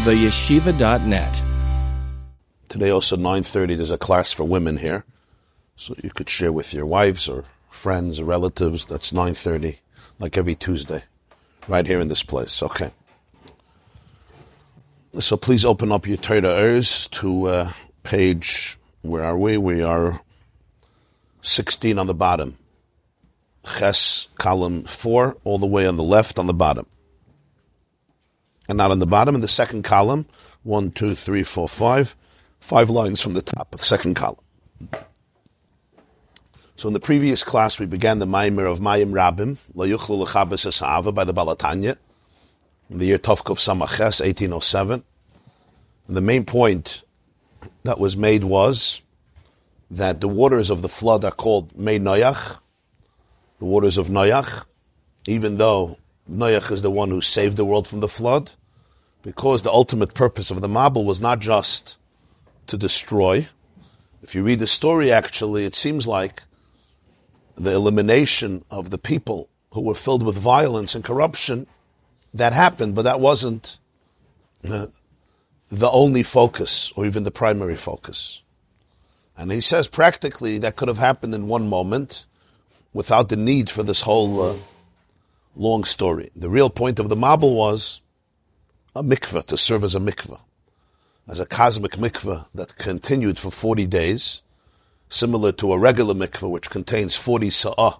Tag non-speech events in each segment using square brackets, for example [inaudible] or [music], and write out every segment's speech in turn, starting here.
theyeshiva.net. Today also 9.30, there's a class for women here. So you could share with your wives or friends or relatives. That's 9.30, like every Tuesday, right here in this place. Okay. So please open up your Torah to uh, page, where are we? We are 16 on the bottom. Ches, column 4, all the way on the left on the bottom. And not on the bottom, in the second column, one, two, three, four, five, five lines from the top of the second column. So in the previous class, we began the Maimer of Mayim Rabim, Lo Yuchlu L'chabes by the Baal HaTanya, in the year Tovkov Samaches, 1807. And the main point that was made was that the waters of the flood are called Mei Noach, the waters of Noach, even though Noach is the one who saved the world from the flood, because the ultimate purpose of the Mabul was not just to destroy. If you read the story, actually, it seems like the elimination of the people who were filled with violence and corruption, that happened, but that wasn't uh, the only focus or even the primary focus. And he says practically that could have happened in one moment without the need for this whole uh, long story. The real point of the Mabul was a mikveh, to serve as a mikveh, as a cosmic mikveh that continued for 40 days, similar to a regular mikveh which contains 40 sa'ah,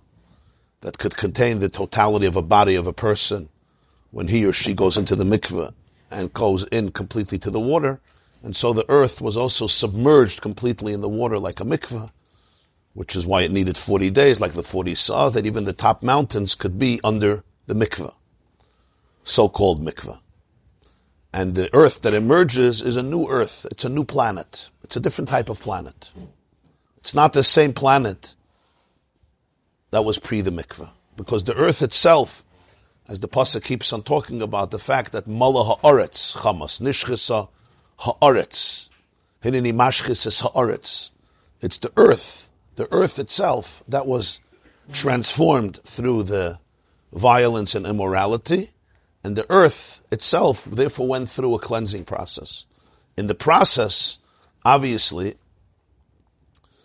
that could contain the totality of a body of a person when he or she goes into the mikveh and goes in completely to the water. And so the earth was also submerged completely in the water like a mikveh, which is why it needed 40 days, like the 40 sa'ah, that even the top mountains could be under the mikveh, so-called mikveh. And the earth that emerges is a new earth. It's a new planet. It's a different type of planet. It's not the same planet that was pre the mikveh. Because the earth itself, as the Pasuk keeps on talking about, the fact that Mala ha'aretz, chamas, nishchisa ha'aretz, hinini mashchis ha'aretz. It's the earth, the earth itself that was transformed through the violence and immorality and the earth itself, therefore, went through a cleansing process. In the process, obviously,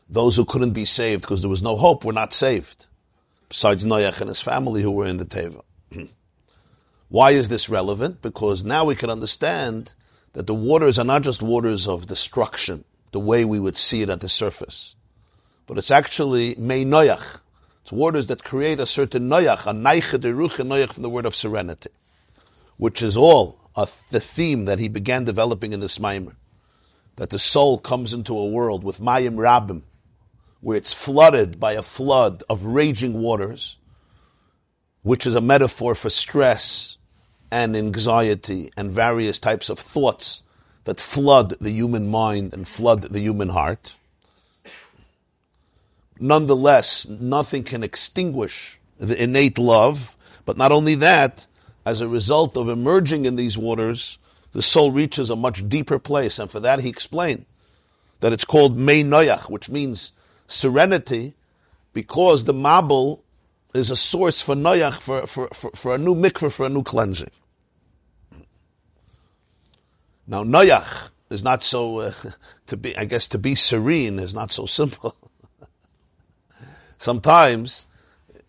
those who couldn't be saved because there was no hope were not saved, besides Noach and his family who were in the Teva. [clears throat] Why is this relevant? Because now we can understand that the waters are not just waters of destruction, the way we would see it at the surface, but it's actually Mei Noach. It's waters that create a certain Noach, a Neiche Deruche Noach from the word of serenity which is all a, the theme that he began developing in this Maimer. That the soul comes into a world with Mayim Rabim, where it's flooded by a flood of raging waters, which is a metaphor for stress and anxiety and various types of thoughts that flood the human mind and flood the human heart. Nonetheless, nothing can extinguish the innate love, but not only that, as a result of emerging in these waters, the soul reaches a much deeper place. And for that, he explained that it's called Mei Noach, which means serenity, because the Mabul is a source for Noach, for, for, for, for a new mikveh, for a new cleansing. Now, Noach is not so, uh, [laughs] to be, I guess to be serene is not so simple. [laughs] Sometimes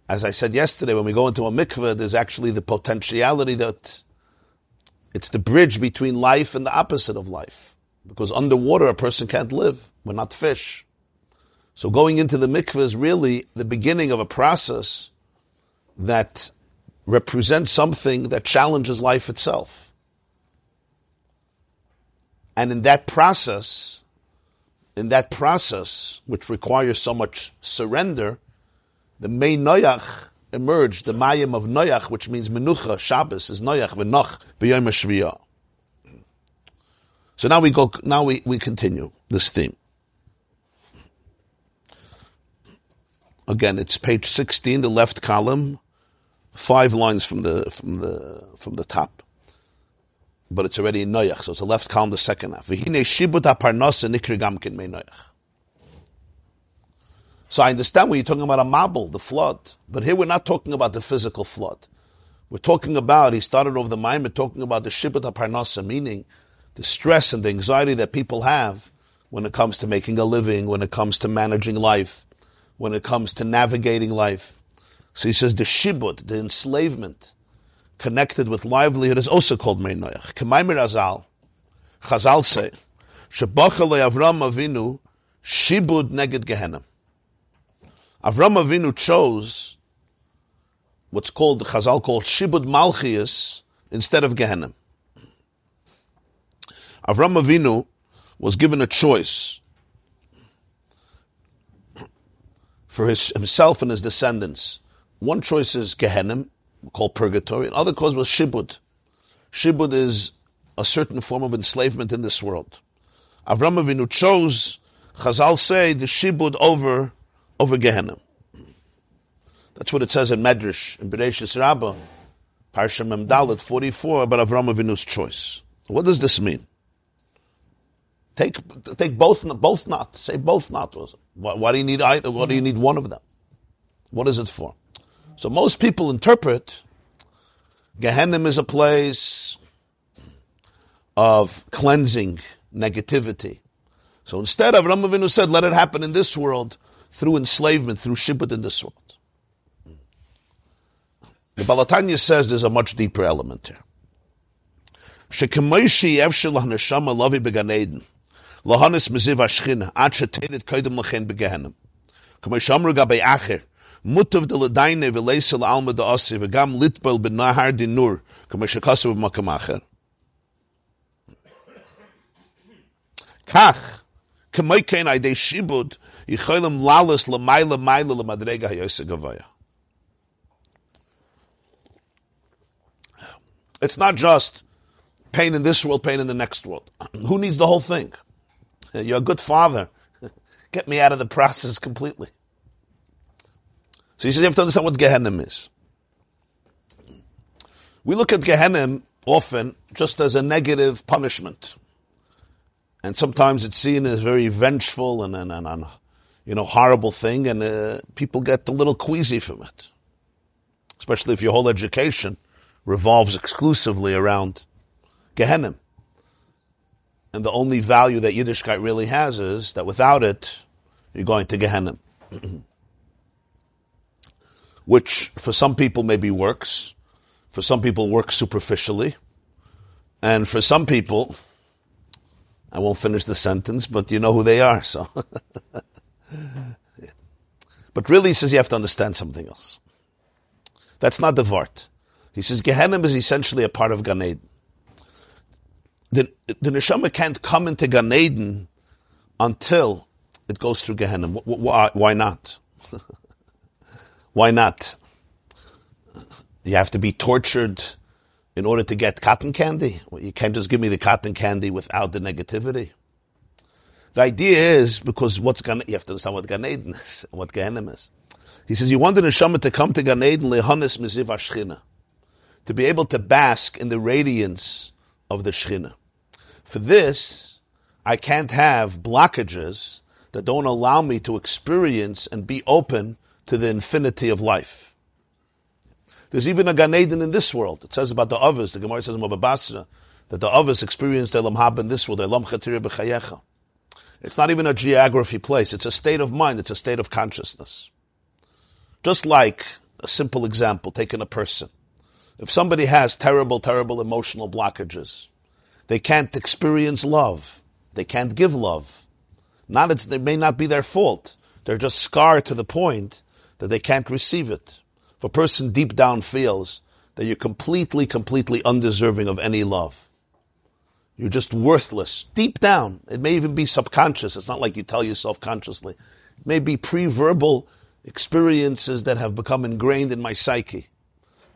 as I said yesterday, when we go into a mikveh, there's actually the potentiality that it's the bridge between life and the opposite of life. Because underwater, a person can't live. We're not fish. So going into the mikveh is really the beginning of a process that represents something that challenges life itself. And in that process, in that process, which requires so much surrender, the Mei Noach emerged, the Mayim of Noach, which means Menucha, Shabbos, is Noach, V'noch, B'yom HaShviyah. So now we go, now we, we continue this theme. Again, it's page 16, the left column, five lines from the, from the, from the top. But it's already in Noach, so it's the left column, the second half. V'hine shibut ha-parnasa nikri gamkin mei Noach. So I understand when you're talking about a mabul, the flood. But here we're not talking about the physical flood. We're talking about, he started over the Maimon talking about the Shibbat HaParnasa, meaning the stress and the anxiety that people have when it comes to making a living, when it comes to managing life, when it comes to navigating life. So he says the shibud, the enslavement connected with livelihood is also called Meinoyach. Kemaimir Azal, Chazal say, Shebachale Avram Avinu shibud neged Gehenna. Avram Avinu chose what's called, Chazal called shibud Malchias instead of Gehenna. Avram Avinu was given a choice for his, himself and his descendants. One choice is Gehenna, called purgatory. and other cause was shibud. Shibud is a certain form of enslavement in this world. Avram Avinu chose, Chazal say, the shibud over, over Gehenna. That's what it says in Medrash, in Bereshis Rabbah, Parsha Memdalet 44, about Avram Avinu's choice. What does this mean? Take, take both, both not. Say both not. Why, why do you need either? Why do you need one of them? What is it for? So most people interpret Gehenna is a place of cleansing negativity. So instead of Ramavinu said, let it happen in this world through enslavement, through shibud in this world. The Baal HaTanya says there's a much deeper element here. Shekemoishi evshel haneshama lavi began Eden. Lahanis meziv ashchina, ad shetenet koidem lechen begehenim. Kamoish amru gabei acher, mutav de ledaine v'leisel alma da osi v'gam litbel ben nahar din nur, kamoish akasu acher. Kach, kamoi kein aidei shibud, gavaya. It's not just pain in this world, pain in the next world. [clears throat] Who needs the whole thing? You're a good father. [laughs] Get me out of the process completely. So he says you have to understand what Gehenna is. We look at Gehenna often just as a negative punishment. And sometimes it's seen as very vengeful and, and, and you know, horrible thing, and uh, people get a little queasy from it. Especially if your whole education revolves exclusively around Gehenna. And the only value that Yiddishkeit really has is that without it, you're going to Gehenna. [clears throat] Which for some people maybe works, for some people works superficially, and for some people, I won't finish the sentence, but you know who they are, so. [laughs] but really, he says you have to understand something else. That's not the Vart. He says Gehenna is essentially a part of Gan Eden. The, the neshama can't come into Gan Eden until it goes through Gehenna. Why, why not? [laughs] why not? You have to be tortured in order to get cotton candy. You can't just give me the cotton candy without the negativity. The idea is because what's Gan you have to understand what Gan Eden is, what Gehenna is. He says you want the neshama to come to Gan Eden lehanis miziv ashchina to be able to bask in the radiance of the Shekhinah. For this, I can't have blockages that don't allow me to experience and be open to the infinity of life. There's even a Gan Eden in this world. It says about the others. The Gemara says in that the others experienced Elam Hab in this world. Chatiri B'chayecha. It's not even a geography place. It's a state of mind. It's a state of consciousness. Just like a simple example, taking a person. If somebody has terrible, terrible emotional blockages, they can't experience love. They can't give love. Not it may not be their fault. They're just scarred to the point that they can't receive it. If a person deep down feels that you're completely, completely undeserving of any love, you're just worthless. Deep down, it may even be subconscious. It's not like you tell yourself consciously. It may be pre-verbal experiences that have become ingrained in my psyche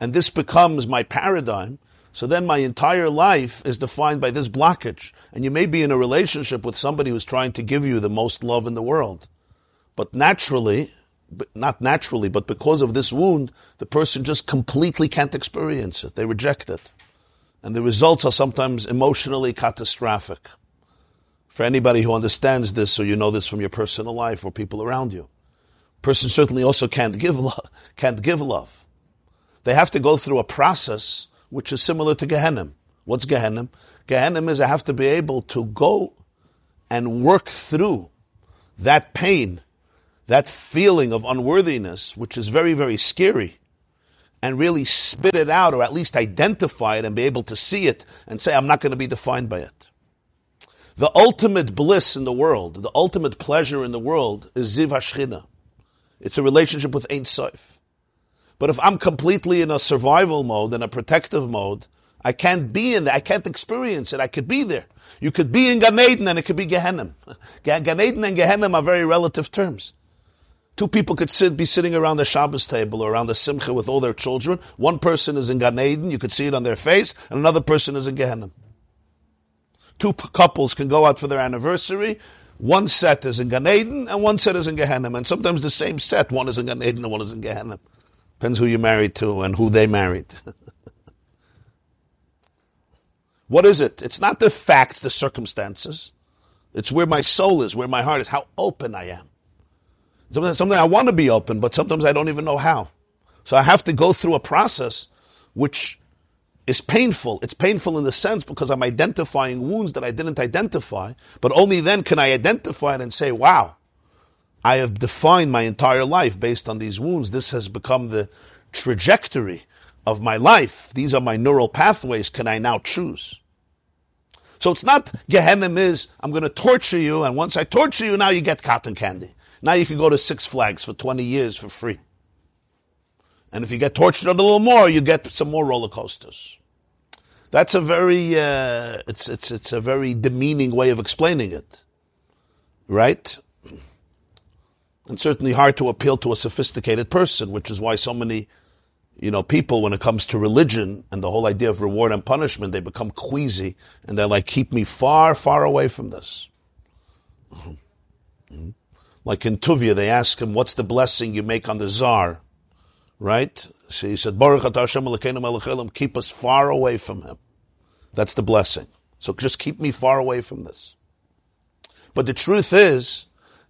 and this becomes my paradigm, so then my entire life is defined by this blockage. And you may be in a relationship with somebody who's trying to give you the most love in the world. But naturally, not naturally, but because of this wound, the person just completely can't experience it. They reject it. And the results are sometimes emotionally catastrophic. For anybody who understands this, or you know this from your personal life or people around you. Person certainly also can't give love, can't give love they have to go through a process which is similar to Gehenna, What's Gehenna? Gehenna is I have to be able to go and work through that pain, that feeling of unworthiness, which is very, very scary, and really spit it out or at least identify it and be able to see it and say, I'm not going to be defined by it. The ultimate bliss in the world, the ultimate pleasure in the world is Ziv Hashchina. It's a relationship with Ein Sof. But if I'm completely in a survival mode and a protective mode, I can't be in there. I can't experience it. I could be there. You could be in Gan Eden and it could be Gehenna. Gan Eden and Gehenna are very relative terms. Two people could sit, be sitting around the Shabbos table or around the Simcha with all their children. One person is in Gan Eden, you could see it on their face, and another person is in Gehenna. Two p- couples can go out for their anniversary. One set is in Gan Eden and one set is in Gehenna. And sometimes the same set, one is in Gan Eden and one is in Gehenna. Depends who you're married to and who they married. [laughs] what is it? It's not the facts, the circumstances. It's where my soul is, where my heart is, how open I am. Sometimes, sometimes I want to be open, but sometimes I don't even know how. So I have to go through a process which is painful. It's painful in the sense because I'm identifying wounds that I didn't identify, but only then can I identify it and say, wow, I have defined my entire life based on these wounds. This has become the trajectory of my life. These are my neural pathways. Can I now choose? So it's not Gehenna is, I'm going to torture you, and once I torture you, now you get cotton candy. Now you can go to Six Flags for 20 years for free. And if you get tortured a little more, you get some more roller coasters. That's a very, uh, it's, it's, it's a very demeaning way of explaining it. Right? And certainly hard to appeal to a sophisticated person, which is why so many, you know, people, when it comes to religion and the whole idea of reward and punishment, they become queasy and they're like, keep me far, far away from this. Mm-hmm. Like in Tuvia, they ask him, what's the blessing you make on the czar? Right? So he said, Baruch Hashem keep us far away from him. That's the blessing. So just keep me far away from this. But the truth is,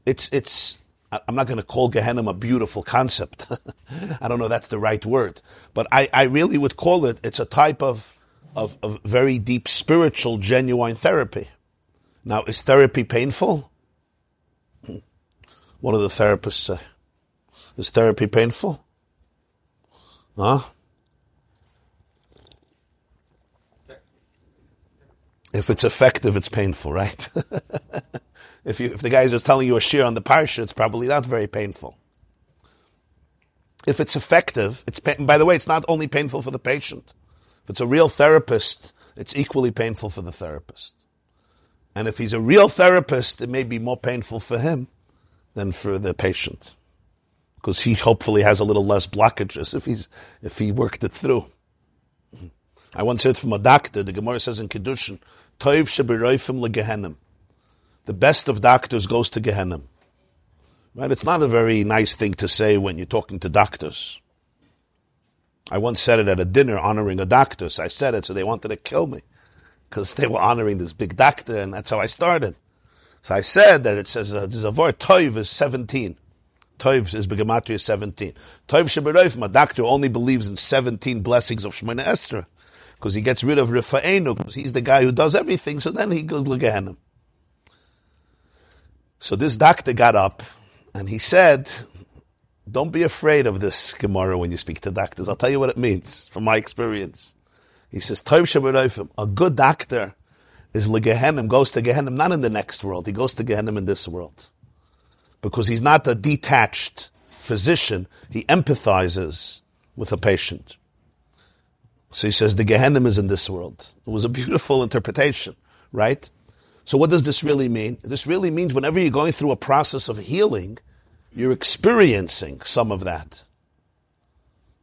it's, it's, I'm not going to call Gehenna a beautiful concept. [laughs] I don't know that's the right word. But I, I really would call it, it's a type of, of, of very deep spiritual, genuine therapy. Now, is therapy painful? One of the therapists say, is therapy painful? Huh? If it's effective, it's painful, right? [laughs] if you, if the guy is just telling you a shiur on the parsha, it's probably not very painful. If it's effective, it's by the way, it's not only painful for the patient. If it's a real therapist, it's equally painful for the therapist. And if he's a real therapist, it may be more painful for him than for the patient. Because he hopefully has a little less blockages if he's, if he worked it through. I once heard from a doctor, the Gemara says in Kiddushin, Toiv shebiroifim legehenim. The best of doctors goes to Gehenim. Right? It's not a very nice thing to say when you're talking to doctors. I once said it at a dinner honoring a doctor. So I said it, so they wanted to kill me because they were honoring this big doctor, and that's how I started. So I said that it says uh, there's a word toiv is 17. Toiv is begematria 17. Toiv sheberoif, a doctor only believes in 17 blessings of Shemona Esreh Because he gets rid of Rifa'enu, because he's the guy who does everything, so then he goes to Gehenna. So this doctor got up, and he said, don't be afraid of this Gemara when you speak to doctors. I'll tell you what it means from my experience. He says, Toiv sheberoifim, a good doctor is legehenim, goes to Gehenim, not in the next world. He goes to Gehenim in this world. Because he's not a detached physician. He empathizes with a patient. So he says the Gehenim is in this world. It was a beautiful interpretation, right? So what does this really mean? This really means whenever you're going through a process of healing, you're experiencing some of that.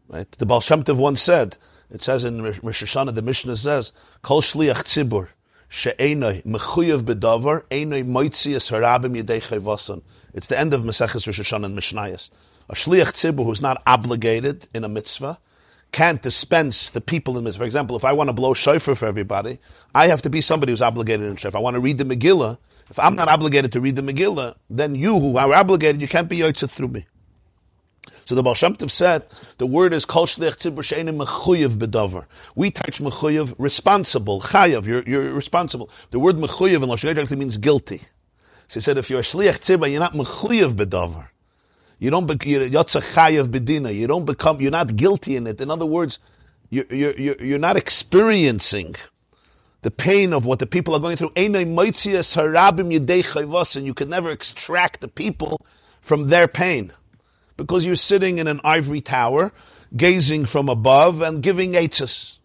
Right? The Baal Shem once said, it says in Rosh Hashanah, the Mishnah says, Kol shliach tzibur, she'enoi mechuyev bedavar, enoi moitzias harabim. It's the end of Maseches Rosh Hashanah and Mishnayos. A shliach tzibur who's not obligated in a mitzvah can't dispense the people in this. For example, if I want to blow shofar for everybody, I have to be somebody who's obligated in shofar. I want to read the Megillah, if I'm not obligated to read the Megillah, then you who are obligated, you can't be yotzet through me. So the Baal Shem Tov said, the word is kol shliach tzibur she'enim mechuyev bedover. We touch mechuyev, responsible, chayav, you're, you're responsible. The word mechuyev in Lashon actually means guilty. So he said, if you're a shliach tzibur, you're not mechuyev bedover. You don't, be, you're yotza chayav bedina. You don't become, you're not guilty in it. In other words, you're, you're, you're not experiencing the pain of what the people are going through. And you can never extract the people from their pain because you're sitting in an ivory tower, gazing from above and giving aitzes.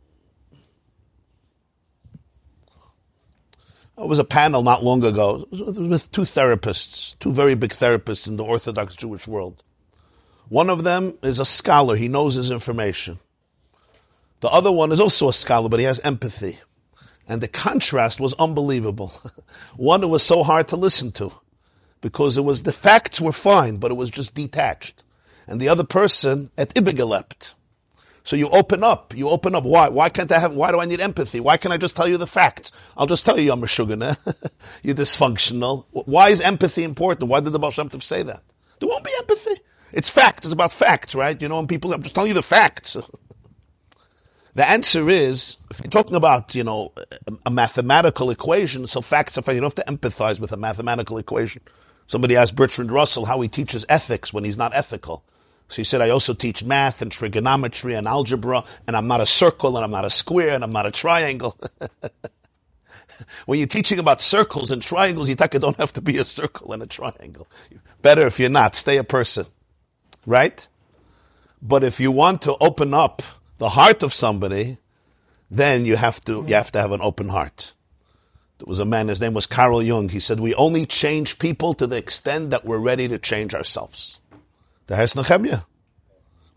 It was a panel not long ago. It was with two therapists, two very big therapists in the Orthodox Jewish world. One of them is a scholar. He knows his information. The other one is also a scholar, but he has empathy. And the contrast was unbelievable. [laughs] one was so hard to listen to because it was the facts were fine, but it was just detached. And the other person at Ibigalept. So you open up. You open up. Why? Why can't I have? Why do I need empathy? Why can't I just tell you the facts? I'll just tell you you're Meshugana. [laughs] you're dysfunctional. Why is empathy important? Why did the Baal Shem Tov say that? There won't be empathy. It's facts. It's about facts, right? You know, when people, I'm just telling you the facts. [laughs] the answer is, if you're talking about, you know, a, a mathematical equation, so facts are, fine. you don't have to empathize with a mathematical equation. Somebody asked Bertrand Russell how he teaches ethics when he's not ethical. So he said, I also teach math and trigonometry and algebra, and I'm not a circle, and I'm not a square, and I'm not a triangle. [laughs] when you're teaching about circles and triangles, you don't have to be a circle and a triangle. Better if you're not, stay a person. Right? But if you want to open up the heart of somebody, then you have to, you have to have an open heart. There was a man, his name was Carl Jung. He said, we only change people to the extent that we're ready to change ourselves. The Hes Nehemiah.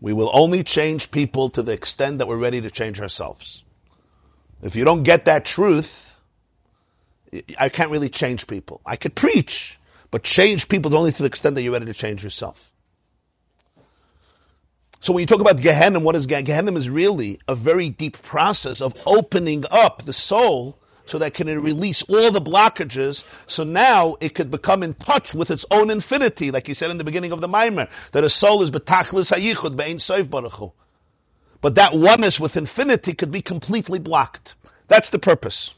We will only change people to the extent that we're ready to change ourselves. If you don't get that truth, I can't really change people. I could preach, but change people only to the extent that you're ready to change yourself. So when you talk about Gehenna, what is Gehenna? is really a very deep process of opening up the soul so that can release all the blockages. So now it could become in touch with its own infinity, like he said in the beginning of the Maimer, that a soul is betachlis hayichud be'ein soif baruchu. But that oneness with infinity could be completely blocked. That's the purpose.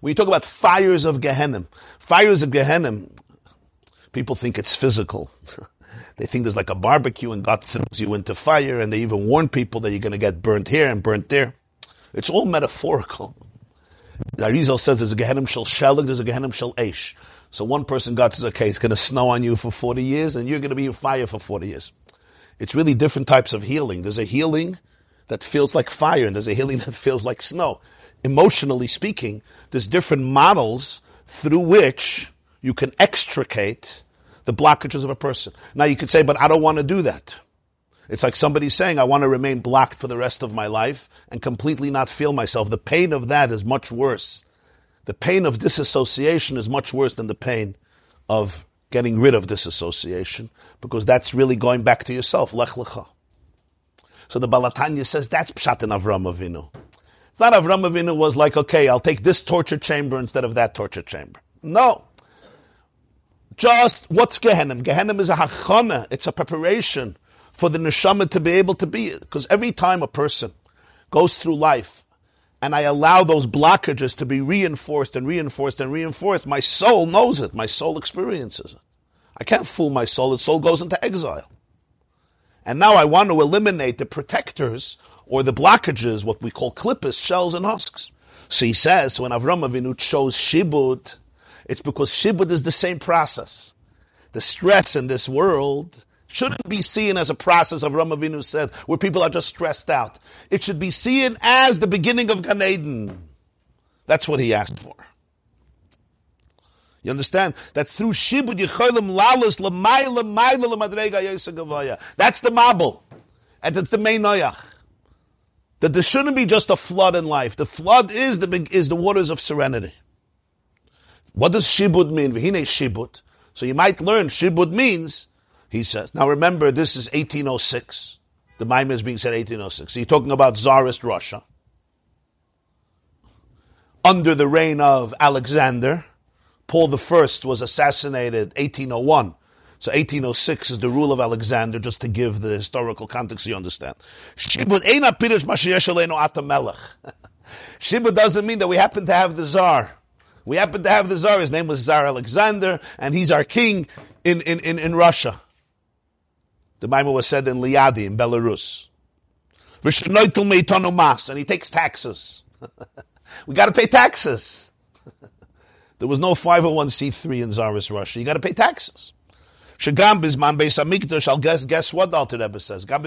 When you talk about fires of Gehenna, fires of Gehenna, people think it's physical. [laughs] they think there's like a barbecue and God throws you into fire and they even warn people that you're going to get burnt here and burnt there. It's all metaphorical. The says there's a Gehenim Shel Shelig, there's a Gehenim Shel Eish. So one person God says, okay, it's going to snow on you for 40 years and you're going to be in fire for 40 years. It's really different types of healing. There's a healing that feels like fire and there's a healing [laughs] that feels like snow. Emotionally speaking, there's different models through which you can extricate the blockages of a person. Now you could say, but I don't want to do that. It's like somebody saying, I want to remain blocked for the rest of my life and completely not feel myself. The pain of that is much worse. The pain of disassociation is much worse than the pain of getting rid of disassociation because that's really going back to yourself. Lech lecha. So the Baal HaTanya says that's pshat in Avram Avinu. Not Avram Avinu was like, okay, I'll take this torture chamber instead of that torture chamber. No. Just what's Gehenna? Gehenna is a hachana. It's a preparation for the neshama to be able to be. Because every time a person goes through life and I allow those blockages to be reinforced and reinforced and reinforced, my soul knows it. My soul experiences it. I can't fool my soul. The soul goes into exile. And now I want to eliminate the protectors or the blockages, what we call klipos, shells and husks. So he says, when Avram Avinu chose Shibud, it's because Shibud is the same process. The stress in this world shouldn't be seen as a process of Ramavinu said, where people are just stressed out. It should be seen as the beginning of Gan Eden. That's what he asked for. You understand? That through Shibud Yecholim Lalas Lamayla Mayla Lamadrega Yesagavaya. That's the Mabul. And it's the main Noyach. That there shouldn't be just a flood in life. The flood is the, is the waters of serenity. What does Shibud mean? Vihine Shibud. So you might learn Shibud means he says. Now remember, this is 1806. The Maimon is being said 1806. So you're talking about Tsarist Russia. Under the reign of Alexander, Paul I was assassinated 1801. So 1806 is the rule of Alexander, just to give the historical context so you understand. Shibud [laughs] doesn't mean that we happen to have the czar. We happen to have the czar. His name was Tsar Alexander, and he's our king in, in, in, in Russia. The Bible was said in Liadi, in Belarus. And he takes taxes. [laughs] we got to pay taxes. [laughs] there was no 501c3 in Tsarist Russia. You got to pay taxes. I'll guess guess what Alter Rebbe says. I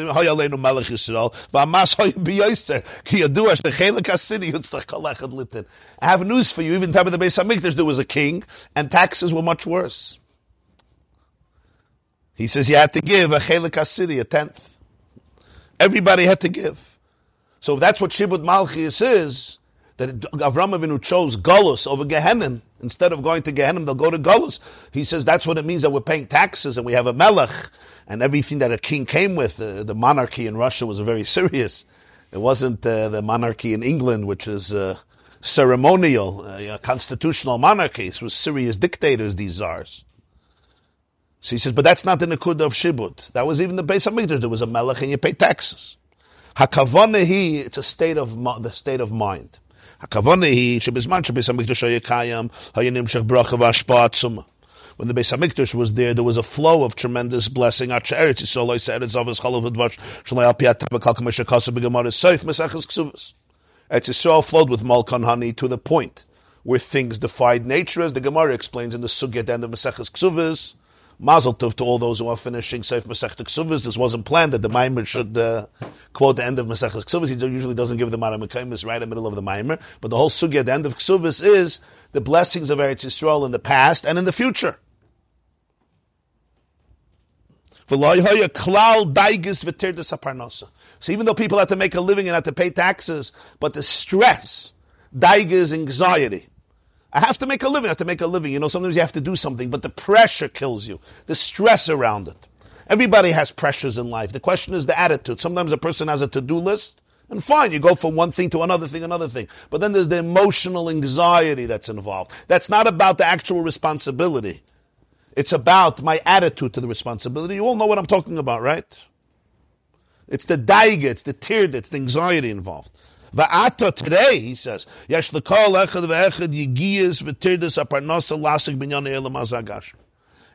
have news for you. Even time of the Beis Hamikdash, there was a king, and taxes were much worse. He says you had to give a chelik hasidi, a tenth. Everybody had to give. So if that's what Shibud Malchus is, that Avram Avinu chose Golos over Gehenim, instead of going to Gehenim, they'll go to Golos. He says that's what it means that we're paying taxes and we have a Melech, and everything that a king came with. Uh, the monarchy in Russia was very [laughs] serious. It wasn't uh, the monarchy in England, which is uh, ceremonial, uh, constitutional monarchy. It was serious dictators, these czars. So he says, but that's not the Nakud of Shibud. That was even the base of Mikdash. There was a Melech and you pay taxes. Hakavanahi, it's a state of, the state of mind. Hakavanahi, Shibizman, Shibis shayakayam Hayakayam, Hayanim Shech Bracha Vashpa When the Beis Hamikdash was there, there was a flow of tremendous blessing. Eretz Yisrael flowed with Malkan honey to the point where things defied nature, as the Gemara explains in the Sugyat and the Maseches Ksuvas. Mazel tov to all those who are finishing Seif Masech Ksuvas. This wasn't planned that the Maimer should uh, quote the end of Masech Ksuvas. He usually doesn't give the Maramekaimis right in the middle of the Maimer. But the whole sugya at the end of Ksuvas is the blessings of Eretz Yisrael in the past and in the future. So even though people had to make a living and had to pay taxes, but the stress, daigas, anxiety, I have to make a living. I have to make a living. You know, sometimes you have to do something, but the pressure kills you. The stress around it. Everybody has pressures in life. The question is the attitude. Sometimes a person has a to-do list, and fine, you go from one thing to another thing, another thing. But then there's the emotional anxiety that's involved. That's not about the actual responsibility. It's about my attitude to the responsibility. You all know what I'm talking about, right? It's the daiga, it's the tirda, it's the anxiety involved. Va'ata today, he says, yesh l'kol echad ve'echad yigiyas v'tirdas aparnosa lasik binyan.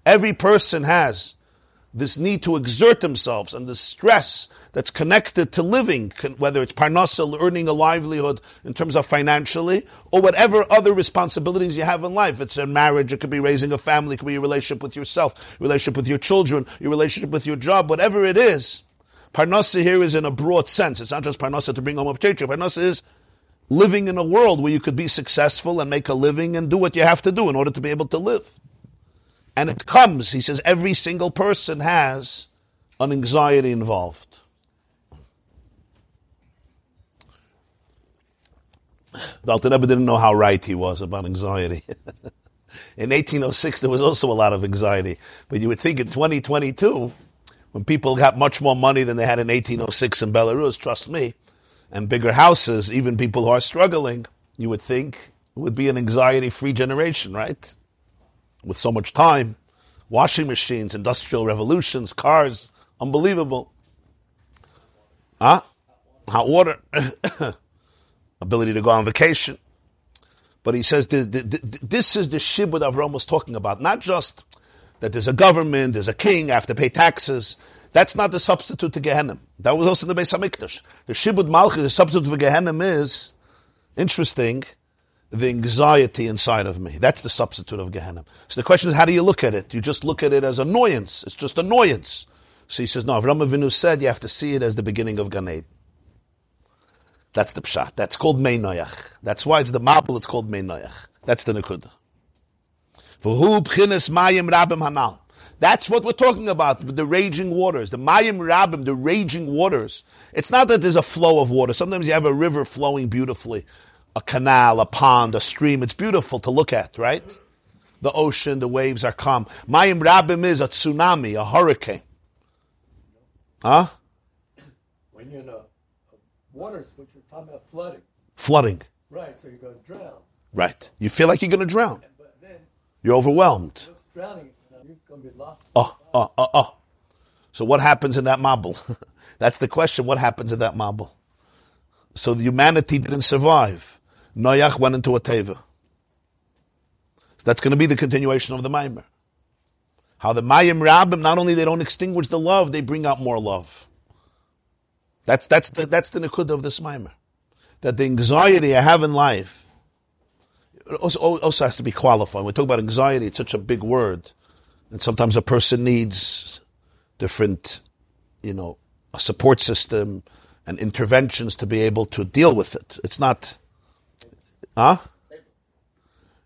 Every person has this need to exert themselves and the stress that's connected to living, whether it's parnasa, earning a livelihood in terms of financially, or whatever other responsibilities you have in life. It's a marriage, it could be raising a family, it could be a relationship with yourself, relationship with your children, your relationship with your job, whatever it is. Parnasa here is in a broad sense. It's not just parnasa to bring home a potato. Parnasa is living in a world where you could be successful and make a living and do what you have to do in order to be able to live. And it comes, he says, every single person has an anxiety involved. The Alter didn't know how right he was about anxiety. [laughs] in 1806, there was also a lot of anxiety. But you would think in 2022, when people got much more money than they had in 1806 in Belarus, trust me, and bigger houses, even people who are struggling, you would think would be an anxiety-free generation, right? With so much time, washing machines, industrial revolutions, cars, unbelievable. Huh? Hot water, [coughs] ability to go on vacation. But he says this is the shibud Avram was talking about, not just that there's a government, there's a king, I have to pay taxes. That's not the substitute to Gehenim. That was also in the Beis Hamikdash. The Shibud Malchi, the substitute for Gehenim is, interesting, the anxiety inside of me. That's the substitute of Gehenim. So the question is, how do you look at it? You just look at it as annoyance. It's just annoyance. So he says, no, Avram Avinu said you have to see it as the beginning of Gan. That's the pshat. That's called Meinoyach. That's why it's the Mabul, it's called Meinoyach. That's the Nakudah. That's what we're talking about, the raging waters, the Mayim Rabim, the raging waters. It's not that there's a flow of water. Sometimes you have a river flowing beautifully, a canal, a pond, a stream. It's beautiful to look at, right? The ocean, the waves are calm. Mayim Rabim is a tsunami, a hurricane. Huh? When you're in a, water switch, you're talking about flooding. Flooding. Right, so you're going to drown. Right. You feel like you're going to drown. You're overwhelmed. Drowning. Oh, oh, oh, oh. So what happens in that mabul? [laughs] That's the question. What happens in that mabul? So the humanity didn't survive. Noach went into a teva. So that's going to be the continuation of the Maimer. How the Mayim Rabbim, not only they don't extinguish the love, they bring out more love. That's, that's, the, that's the Nikud of this Maimer. That the anxiety I have in life also, also has to be qualified. When we talk about anxiety, it's such a big word. And sometimes a person needs different, you know, a support system and interventions to be able to deal with it. It's not, huh?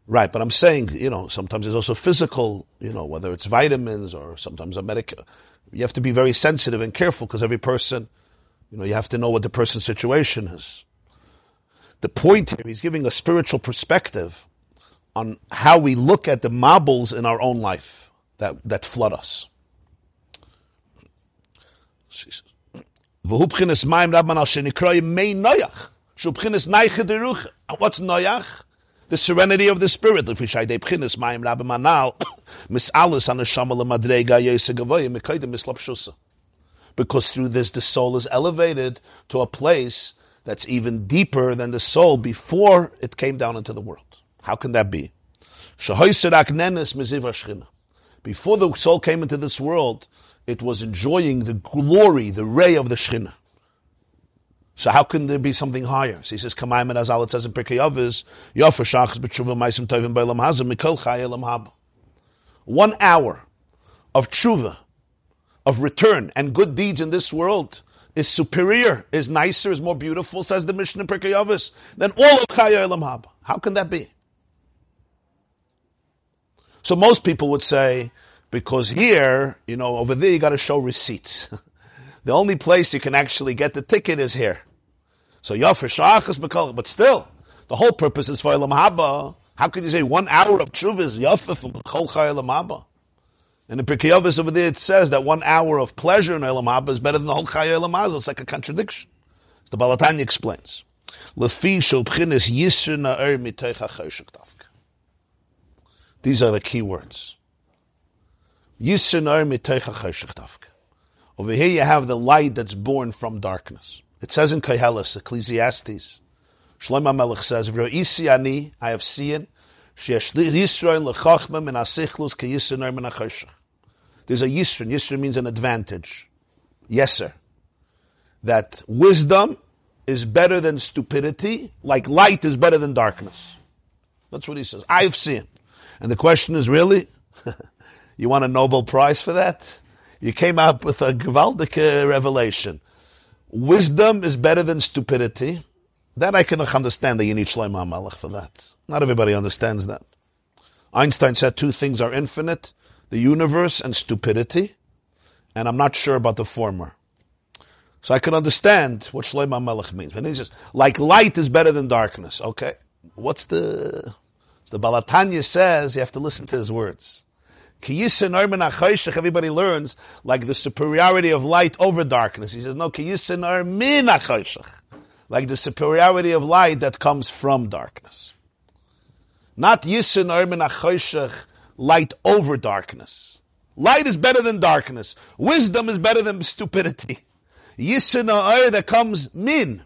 Right, but I'm saying, you know, sometimes there's also physical, you know, whether it's vitamins or sometimes a medic. You have to be very sensitive and careful because every person, you know, you have to know what the person's situation is. The point here, he's giving a spiritual perspective on how we look at the marbles in our own life that, that flood us. What's Noach? The serenity of the spirit. [coughs] Because through this, the soul is elevated to a place that's even deeper than the soul before it came down into the world. How can that be? Before the soul came into this world, it was enjoying the glory, the ray of the Shekhinah. So how can there be something higher? So he says, it says in. One hour of tshuva, of return and good deeds in this world is superior, is nicer, is more beautiful, says the Mishnah Pirkei Avos, than all of chayelam hab. How can that be? So most people would say, because here, you know, over there you got to show receipts. [laughs] the only place you can actually get the ticket is here. So Yofer Shachas Mekol, but still, the whole purpose is for Elam Haba. How can you say one hour of truth is Yofer from Chol Chai Elam Haba? In the Pirkei Avos over there it says that one hour of pleasure in Elam Haba is better than the whole Elam Haba. It's like a contradiction. So the Balatani explains. These are the key words. Over here you have the light that's born from darkness. It says in Koheles, Ecclesiastes, Shlomo Melech says, I have seen, There's a Yisron. Yisron means an advantage. Yes, sir. That wisdom is better than stupidity, like light is better than darkness. That's what he says. I've seen. And the question is really, [laughs] you want a Nobel Prize for that? You came up with a gewaldige revelation. Wisdom is better than stupidity. That I can understand that you need Shlomo HaMelech for that. Not everybody understands that. Einstein said two things are infinite, the universe and stupidity, and I'm not sure about the former. So I can understand what Shlomo HaMelech means. When he says, like light is better than darkness. Okay. What's the, so the Baal HaTanya says you have to listen to his words. Everybody learns like the superiority of light over darkness. He says, no, like the superiority of light that comes from darkness. Not Yisun yisin light over darkness. Light is better than darkness. Wisdom is better than stupidity. Yisun Yisin that comes min.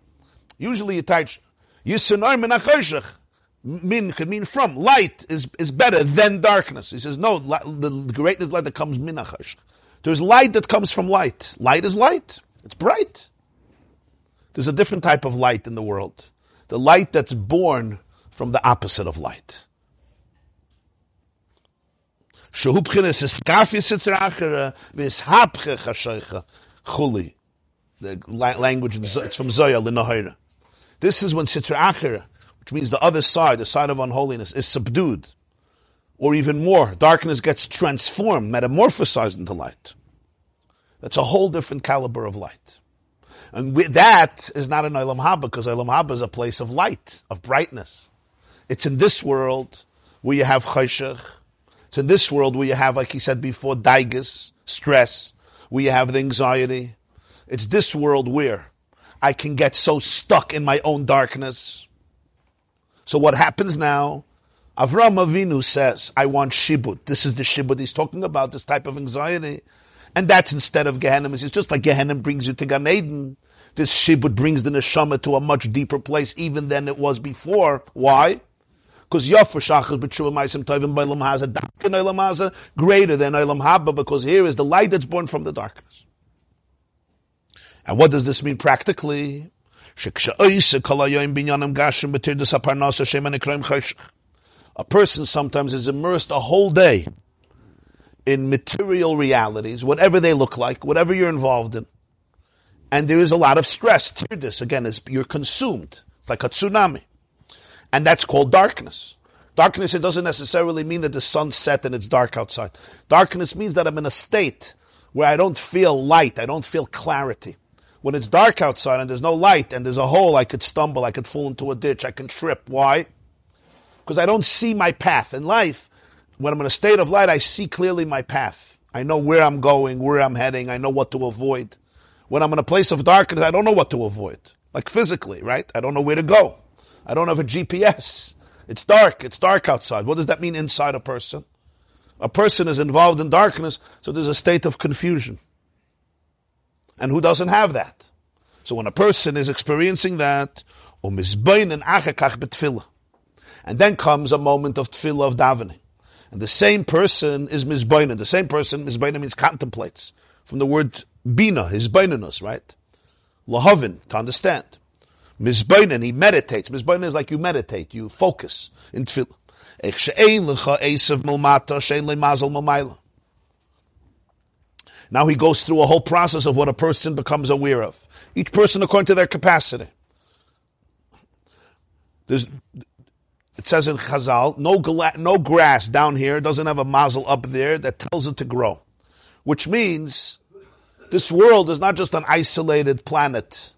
Usually you touch yisin min could mean from. Light is, is better than darkness. He says, no, the greatness light that comes minachash. There's light that comes from light. Light is light. It's bright. There's a different type of light in the world. The light that's born from the opposite of light. The language, it's from Zoya, Linohira. This is when Sitra Achira, which means the other side, the side of unholiness, is subdued. Or even more, darkness gets transformed, metamorphosized into light. That's a whole different caliber of light. And with, that is not an Olam Haba, because Olam Haba is a place of light, of brightness. It's in this world where you have chayshach. It's in this world where you have, like he said before, daigas, stress, where you have the anxiety. It's this world where I can get so stuck in my own darkness so what happens now? Avram Avinu says, I want shibud. This is the shibud he's talking about, this type of anxiety. And that's instead of Gehenna. It's just like Gehenna brings you to Gan Eden. This shibud brings the neshama to a much deeper place even than it was before. Why? Because Yafar Shachas B'tshuva Maisim Tovim B'Elam Haza Dakin Elam Haza greater than Elam Haba because here is the light that's born from the darkness. And what does this mean practically? A person sometimes is immersed a whole day in material realities, whatever they look like, whatever you're involved in. And there is a lot of stress. This again is you're consumed. It's like a tsunami. And that's called darkness. Darkness, it doesn't necessarily mean that the sun set and it's dark outside. Darkness means that I'm in a state where I don't feel light, I don't feel clarity. When it's dark outside and there's no light and there's a hole, I could stumble, I could fall into a ditch, I can trip. Why? because I don't see my path. In life, when I'm in a state of light, I see clearly my path. I know where I'm going, where I'm heading, I know what to avoid. When I'm in a place of darkness, I don't know what to avoid. Like physically, right? I don't know where to go. I don't have a GPS. It's dark. It's dark outside. What does that mean inside a person? A person is involved in darkness, so there's a state of confusion. And who doesn't have that? So when a person is experiencing that, um and then comes a moment of tefillah of davening. And the same person is mizbaina. The same person, mizbaina means contemplates. From the word bina, his bainanus, right? Lahavin, to understand. Mizbaina, he meditates. Mizbaina is like you meditate, you focus in tefillah. Now he goes through a whole process of what a person becomes aware of. Each person according to their capacity. There's, it says in Chazal, no, gla- no grass down here doesn't have a mazel up there that tells it to grow. Which means this world is not just an isolated planet.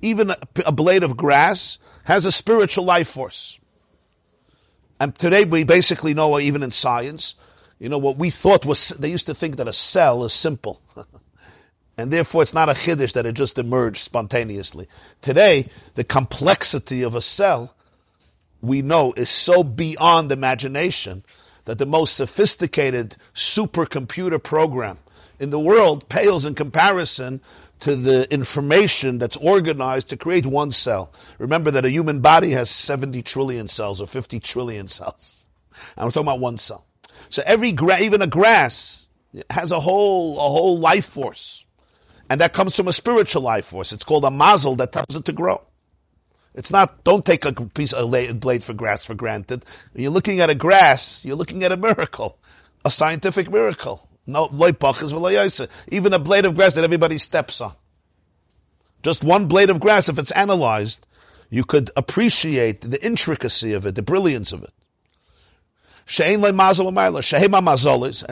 Even a, a blade of grass has a spiritual life force. And today we basically know, uh, even in science, you know, what we thought was, they used to think that a cell is simple. [laughs] and therefore it's not a chiddush that it just emerged spontaneously. Today, the complexity of a cell we know is so beyond imagination that the most sophisticated supercomputer program in the world pales in comparison to the information that's organized to create one cell. Remember that a human body has 70 trillion cells or 50 trillion cells. And we're talking about one cell. So every gra- even a grass has a whole, a whole life force. And that comes from a spiritual life force. It's called a mazel that tells it to grow. It's not, don't take a piece of blade for grass for granted. When you're looking at a grass, you're looking at a miracle, a scientific miracle. No, even a blade of grass that everybody steps on. Just one blade of grass, if it's analyzed, you could appreciate the intricacy of it, the brilliance of it. And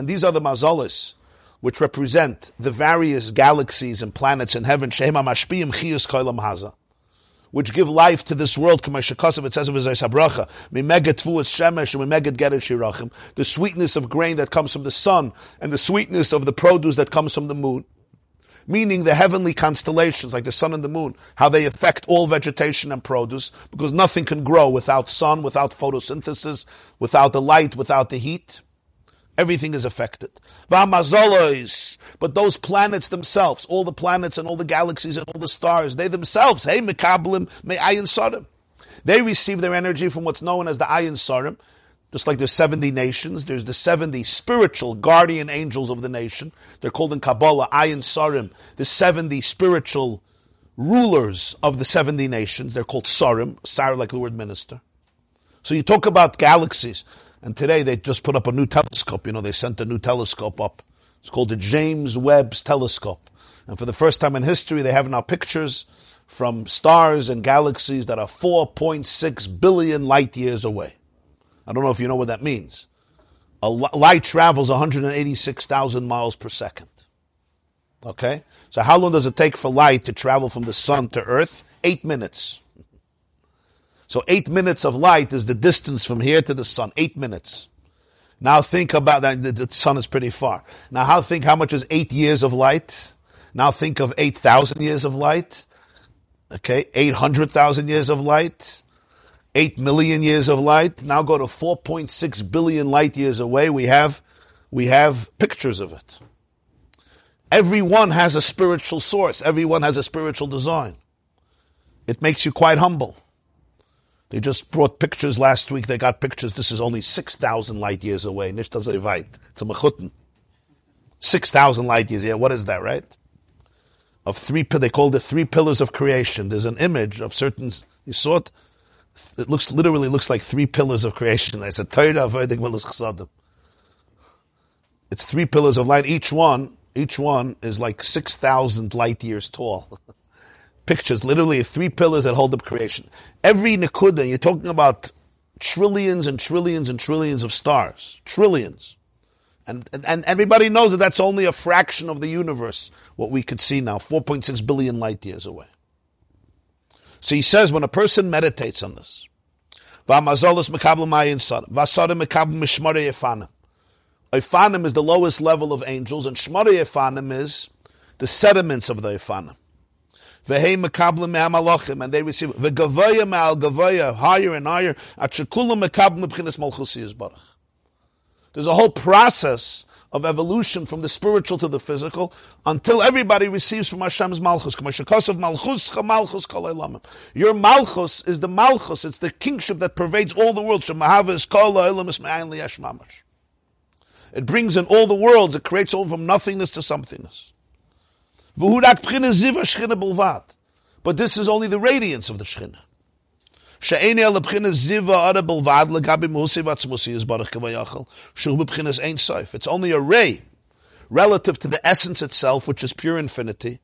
these are the mazolis, which represent the various galaxies and planets in heaven which give life to this world. It says of Bracha, the sweetness of grain that comes from the sun and the sweetness of the produce that comes from the moon. Meaning the heavenly constellations like the sun and the moon, how they affect all vegetation and produce, because nothing can grow without sun, without photosynthesis, without the light, without the heat. Everything is affected. But those planets themselves, all the planets and all the galaxies and all the stars, they themselves, hey, mekablim, may ayin sarim. They receive their energy from what's known as the ayin sarim. Just like there's 70 nations, there's the 70 spiritual guardian angels of the nation. They're called in Kabbalah ayin sarim, the 70 spiritual rulers of the 70 nations. They're called sarim, sar like the word minister. So you talk about galaxies. And today they just put up a new telescope. You know, they sent a new telescope up. It's called the James Webb's telescope. And for the first time in history, they have now pictures from stars and galaxies that are 4.6 billion light years away. I don't know if you know what that means. A light travels 186,000 miles per second. Okay? So how long does it take for light to travel from the sun to earth? Eight minutes. So eight minutes of light is the distance from here to the sun. Eight minutes. Now think about that. The sun is pretty far. Now how think how much is eight years of light? Now think of 8,000 years of light. Okay. 800,000 years of light. 8 million years of light. Now go to 4.6 billion light years away. We have, we have pictures of it. Everyone has a spiritual source. Everyone has a spiritual design. It makes you quite humble. They just brought pictures last week. They got pictures. This is only 6,000 light years away. Nicht das weit. It's a mechutten. 6,000 light years. Yeah, what is that, right? Of three, they called it three pillars of creation. There's an image of certain, you saw it? It looks, literally looks like three pillars of creation. I said, It's three pillars of light. Each one, each one is like 6,000 light years tall. [laughs] Pictures, literally three pillars that hold up creation. Every Nakuda, you're talking about trillions and trillions and trillions of stars. Trillions. And, and, and everybody knows that that's only a fraction of the universe, what we could see now, 4.6 billion light years away. So he says when a person meditates on this, Ifanim is the lowest level of angels, and Shmari Ifanim is the sediments of the Ifanim. V'hei mekablim me'amalachim, and they receive v'gavaya me'al gavaya, higher and higher, at shekulam mekablim m'bchinas malchusi yizbarach. There's a whole process of evolution from the spiritual to the physical until everybody receives from Hashem's malchus Your malchus is the malchus. It's the kingship that pervades all the world. It brings in all the worlds. It creates all from nothingness to somethingness. Ziva. But this is only the radiance of the shechina. She'ene ziva vatzmusi is baruch ain't. It's only a ray relative to the essence itself, which is pure infinity,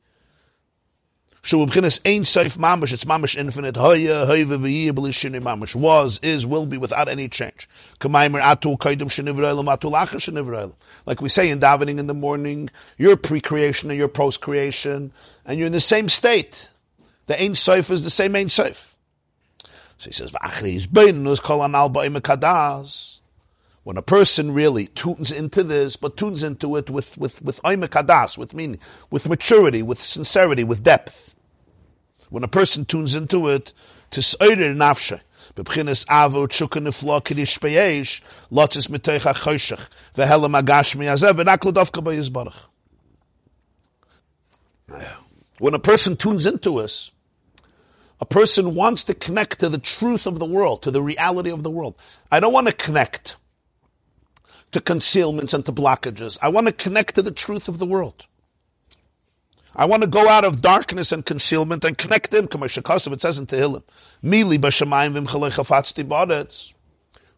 Shu b'chinas ein seif mamish. It's mamish infinite. Hoya hoyve v'yibli shini mamish. Was, is, will be without any change. Kamaimer atu kaidim shenivraylam atu lacha shenivraylam. Like we say in davening in the morning, you're pre-creation and you're post-creation, and you're in the same state. The ein seif is the same ein seif. So he says, v'achri is beinus kol anal ba'im kadaz when a person really tunes into this, but tunes into it with with with kadas, with meaning, with maturity, with sincerity, with depth, when a person tunes into it, to s'oirir nafshe, bebchinis kedish beyesh, lotis mitoich. When a person tunes into us, a person wants to connect to the truth of the world, to the reality of the world. I don't want to connect to concealments and to blockages. I want to connect to the truth of the world. I want to go out of darkness and concealment and connect in. It says in Tehillim, Mili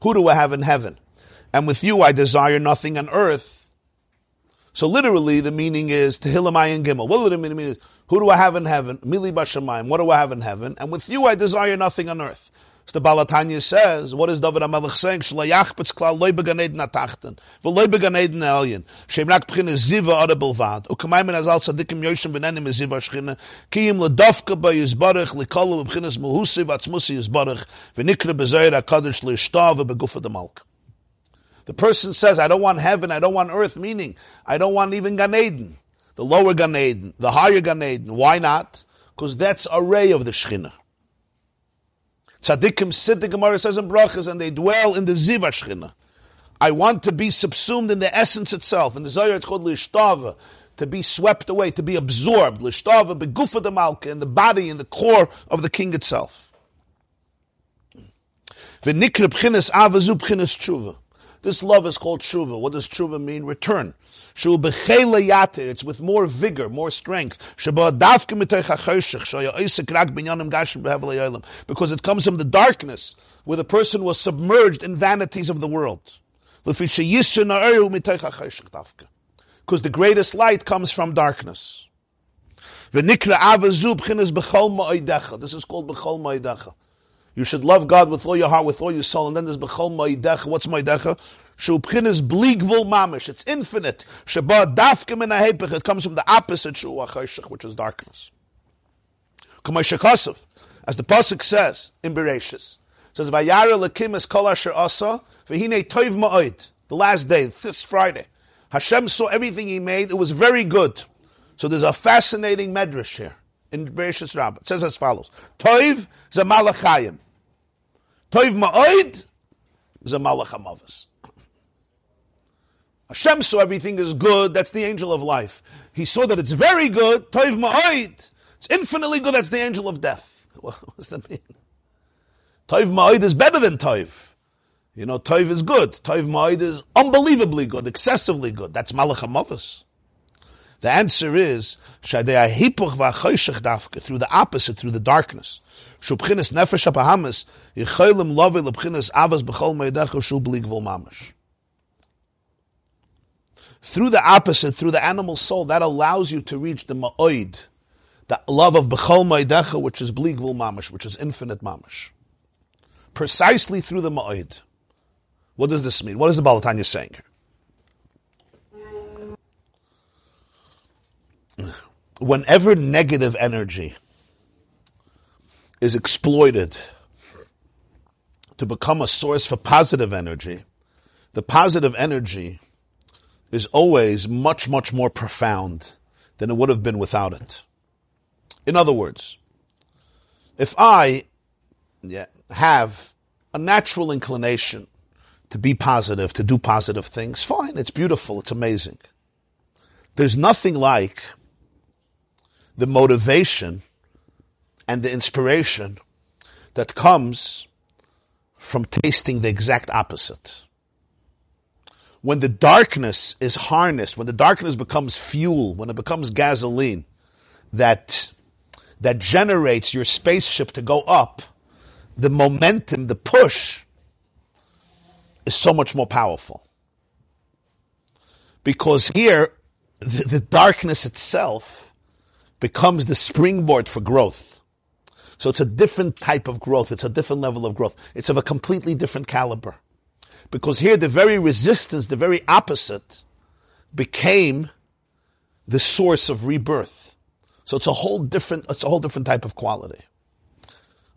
Who do I have in heaven? And with you I desire nothing on earth. So literally the meaning is Tehillim Ayin Gimel. What do the meaning? Who do I have in heaven? Mili Bashamayim. What do I have in heaven? And with you I desire nothing on earth. So the Baal HaTanya says, what is David HaMelech saying? Shlayachpetz klal loy began eden atachten, v'loy began eden elyon, shem rak b'chine ziva ade belvad, u'kamayim az al tzadikim yoshim b'nenim ziva shchine, kiyim ledofka ba yizbarech, likolu b'chines muhusi v'atzmusi yizbarech, v'nikre b'zayir HaKadosh l'ishtav v'begufa demalka. The person says, I don't want heaven, I don't want earth, meaning, I don't want even Gan Eden the lower Gan Eden, the higher Gan Eden. Why not? Because that's a ray of the Shechina. Tzaddikim sit, the Gemara says in Brachas, and they dwell in the Ziva. I want to be subsumed in the essence itself. In the Zohar, it's called Lishtava, to be swept away, to be absorbed. Lishtava, begufa de malka, in the body, in the core of the king itself. This love is called tshuva. What does tshuva mean? Return. It's with more vigor, more strength. Because it comes from the darkness, where the person was submerged in vanities of the world. Because the greatest light comes from darkness. This is called Bechol Ma'idecha. You should love God with all your heart, with all your soul, and then there's Bechol Ma'idecha. What's Ma'idecha? Shubchinis bligvul mamish. It's infinite. Shabbat dafkim in ahepich. It comes from the opposite shu which is darkness. Kamashakasav, as the pasuk says in Bereshis, says Vayara lekim es kol asher asa v'hine toiv ma'od. The last day, this Friday, Hashem saw everything He made. It was very good. So there's a fascinating medrash here in Bereshis Rabbah. It says as follows: Toiv zemalachayim. Toiv ma'oid is a malach hamavas. Hashem saw everything is good. That's the angel of life. He saw that it's very good. Toiv ma'oid. It's infinitely good. That's the angel of death. [laughs] What does that mean? Toiv ma'oid is better than toiv. You know, toiv is good. Toiv ma'oid is unbelievably good, excessively good. That's malach hamavas. The answer is through the opposite, through the darkness. Shubchinis nefesh apahamas yichaylim love lebchinis avas b'chol meidecha shu b'ligvul mamash. Through the opposite, through the animal soul, that allows you to reach the ma'oid, the love of b'chol meidecha, which is b'ligvul mamash, which is infinite mamash. Precisely through the ma'oid. What does this mean? What is the Baal HaTanya saying here? whenever negative energy is exploited to become a source for positive energy, the positive energy is always much, much more profound than it would have been without it. In other words, if I have a natural inclination to be positive, to do positive things, fine, it's beautiful, it's amazing. There's nothing like the motivation and the inspiration that comes from tasting the exact opposite. When the darkness is harnessed, when the darkness becomes fuel, when it becomes gasoline that, that generates your spaceship to go up, the momentum, the push is so much more powerful. Because here, the, the darkness itself becomes the springboard for growth. So it's a different type of growth. It's a different level of growth. It's of a completely different caliber. Because here the very resistance, the very opposite, became the source of rebirth. So it's a whole different, it's a whole different type of quality.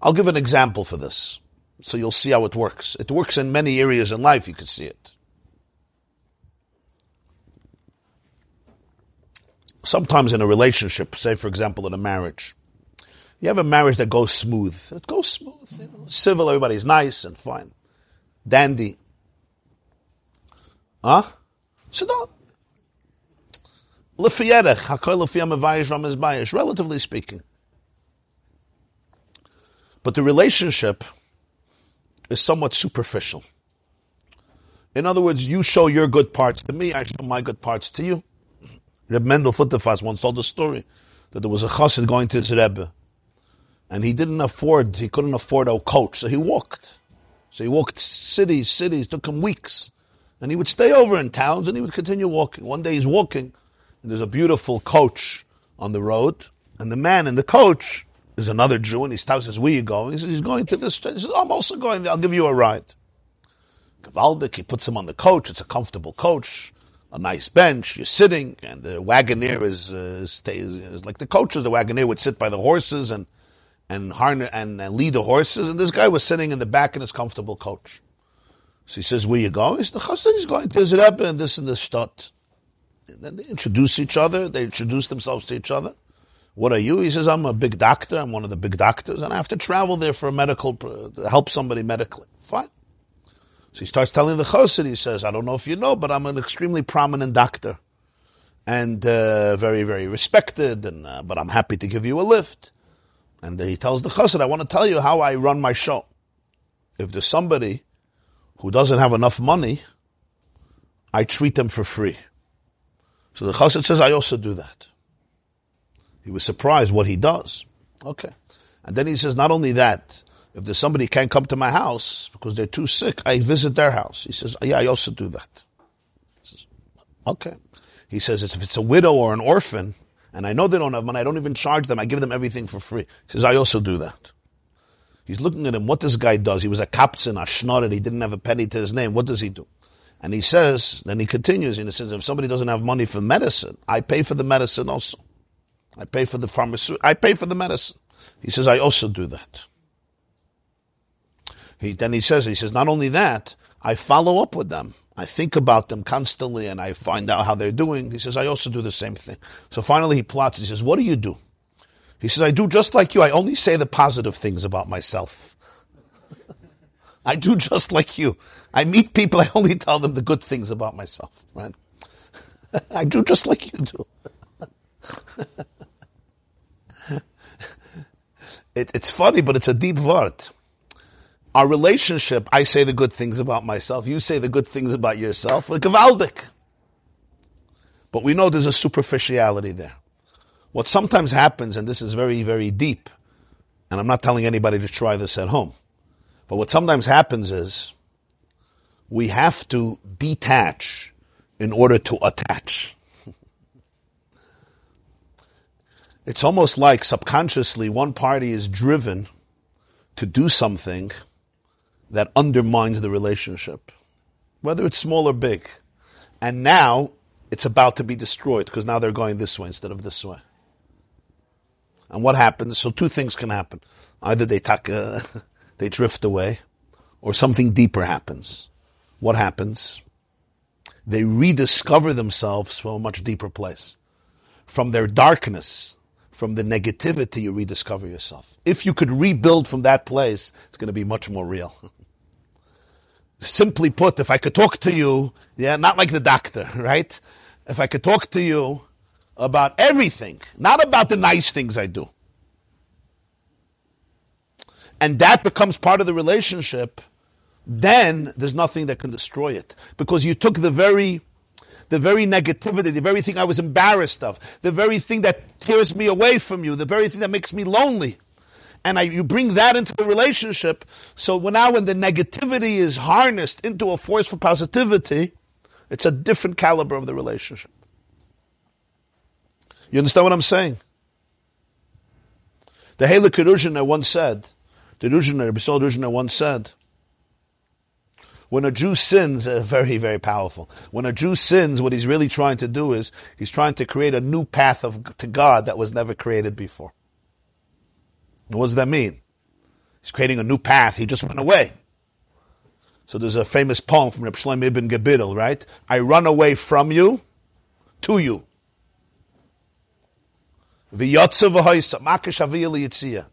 I'll give an example for this. So you'll see how it works. It works in many areas in life, you can see it. sometimes in a relationship, say for example in a marriage, you have a marriage that goes smooth. It goes smooth, you know, civil, everybody's nice and fine. Dandy. Huh? So don't. Relatively speaking. But the relationship is somewhat superficial. In other words, you show your good parts to me, I show my good parts to you. Reb Mendel Futterfass once told a story that there was a chassid going to his Rebbe, and he didn't afford, he couldn't afford a coach, so he walked. So he walked cities, cities, took him weeks. And he would stay over in towns and he would continue walking. One day he's walking, and there's a beautiful coach on the road, and the man in the coach is another Jew, and he stops and says, Where are you going? He says, He's going to this. He says, I'm also going there. I'll give you a ride. Gavaldik, he puts him on the coach. It's a comfortable coach a nice bench. You're sitting, and the wagoneer is, uh, is, is, like the coaches. The wagoneer would sit by the horses and and harness and, and, lead the horses. And this guy was sitting in the back in his comfortable coach. So he says, "Where you going?" He says, "The chassid is going to his rebbe and this and this stot." And then they introduce each other. They introduce themselves to each other. What are you? He says, "I'm a big doctor. I'm one of the big doctors, and I have to travel there for a medical to help somebody medically." Fine. So he starts telling the chassid, he says, I don't know if you know, but I'm an extremely prominent doctor and uh, very, very respected, and uh, but I'm happy to give you a lift. And he tells the chassid, I want to tell you how I run my show. If there's somebody who doesn't have enough money, I treat them for free. So the chassid says, I also do that. He was surprised what he does. Okay. And then he says, not only that, if there's somebody can't come to my house because they're too sick, I visit their house. He says, yeah, I also do that. Says, okay. He says, if it's a widow or an orphan, and I know they don't have money, I don't even charge them, I give them everything for free. He says, I also do that. He's looking at him, what this guy does. He was a captain, a schnorrer, he didn't have a penny to his name. What does he do? And he says, then he continues, and he says, if somebody doesn't have money for medicine, I pay for the medicine also. I pay for the pharmaceutical, I pay for the medicine. He says, I also do that. He, then he says, he says, not only that, I follow up with them. I think about them constantly and I find out how they're doing. He says, I also do the same thing. So finally he plots. He says, what do you do? He says, I do just like you. I only say the positive things about myself. [laughs] I do just like you. I meet people, [laughs] I only tell them the good things about myself, right? [laughs] I do just like you do. it, it's funny, but it's a deep word. Our relationship, I say the good things about myself, you say the good things about yourself, we're gewaldig. But we know there's a superficiality there. What sometimes happens, and this is very, very deep, and I'm not telling anybody to try this at home, but what sometimes happens is we have to detach in order to attach. [laughs] it's almost like subconsciously one party is driven to do something that undermines the relationship, whether it's small or big. And now it's about to be destroyed because now they're going this way instead of this way. And what happens? So two things can happen. Either they take, uh, [laughs] they drift away, or something deeper happens. What happens? They rediscover themselves from a much deeper place. From their darkness, from the negativity, you rediscover yourself. If you could rebuild from that place, it's going to be much more real. [laughs] Simply put, if I could talk to you, yeah, not like the doctor, [laughs] right? If I could talk to you about everything, not about the nice things I do. And that becomes part of the relationship, then there's nothing that can destroy it. Because you took the very, the very negativity, the very thing I was embarrassed of, the very thing that tears me away from you, the very thing that makes me lonely. And I, you bring that into the relationship. So when now when the negativity is harnessed into a force for positivity, it's a different caliber of the relationship. You understand what I'm saying? The Halak Ruzhiner once said, the Ruzhiner, Bissol Ruzhiner once said, when a Jew sins, uh, very, very powerful. When a Jew sins, what he's really trying to do is, he's trying to create a new path of, to God that was never created before. What does that mean? He's creating a new path. He just went away. So there's a famous poem from Reb Shlomo ibn Gabirol, right? I run away from you to you. V'yotze v'hoysa, makish aviyah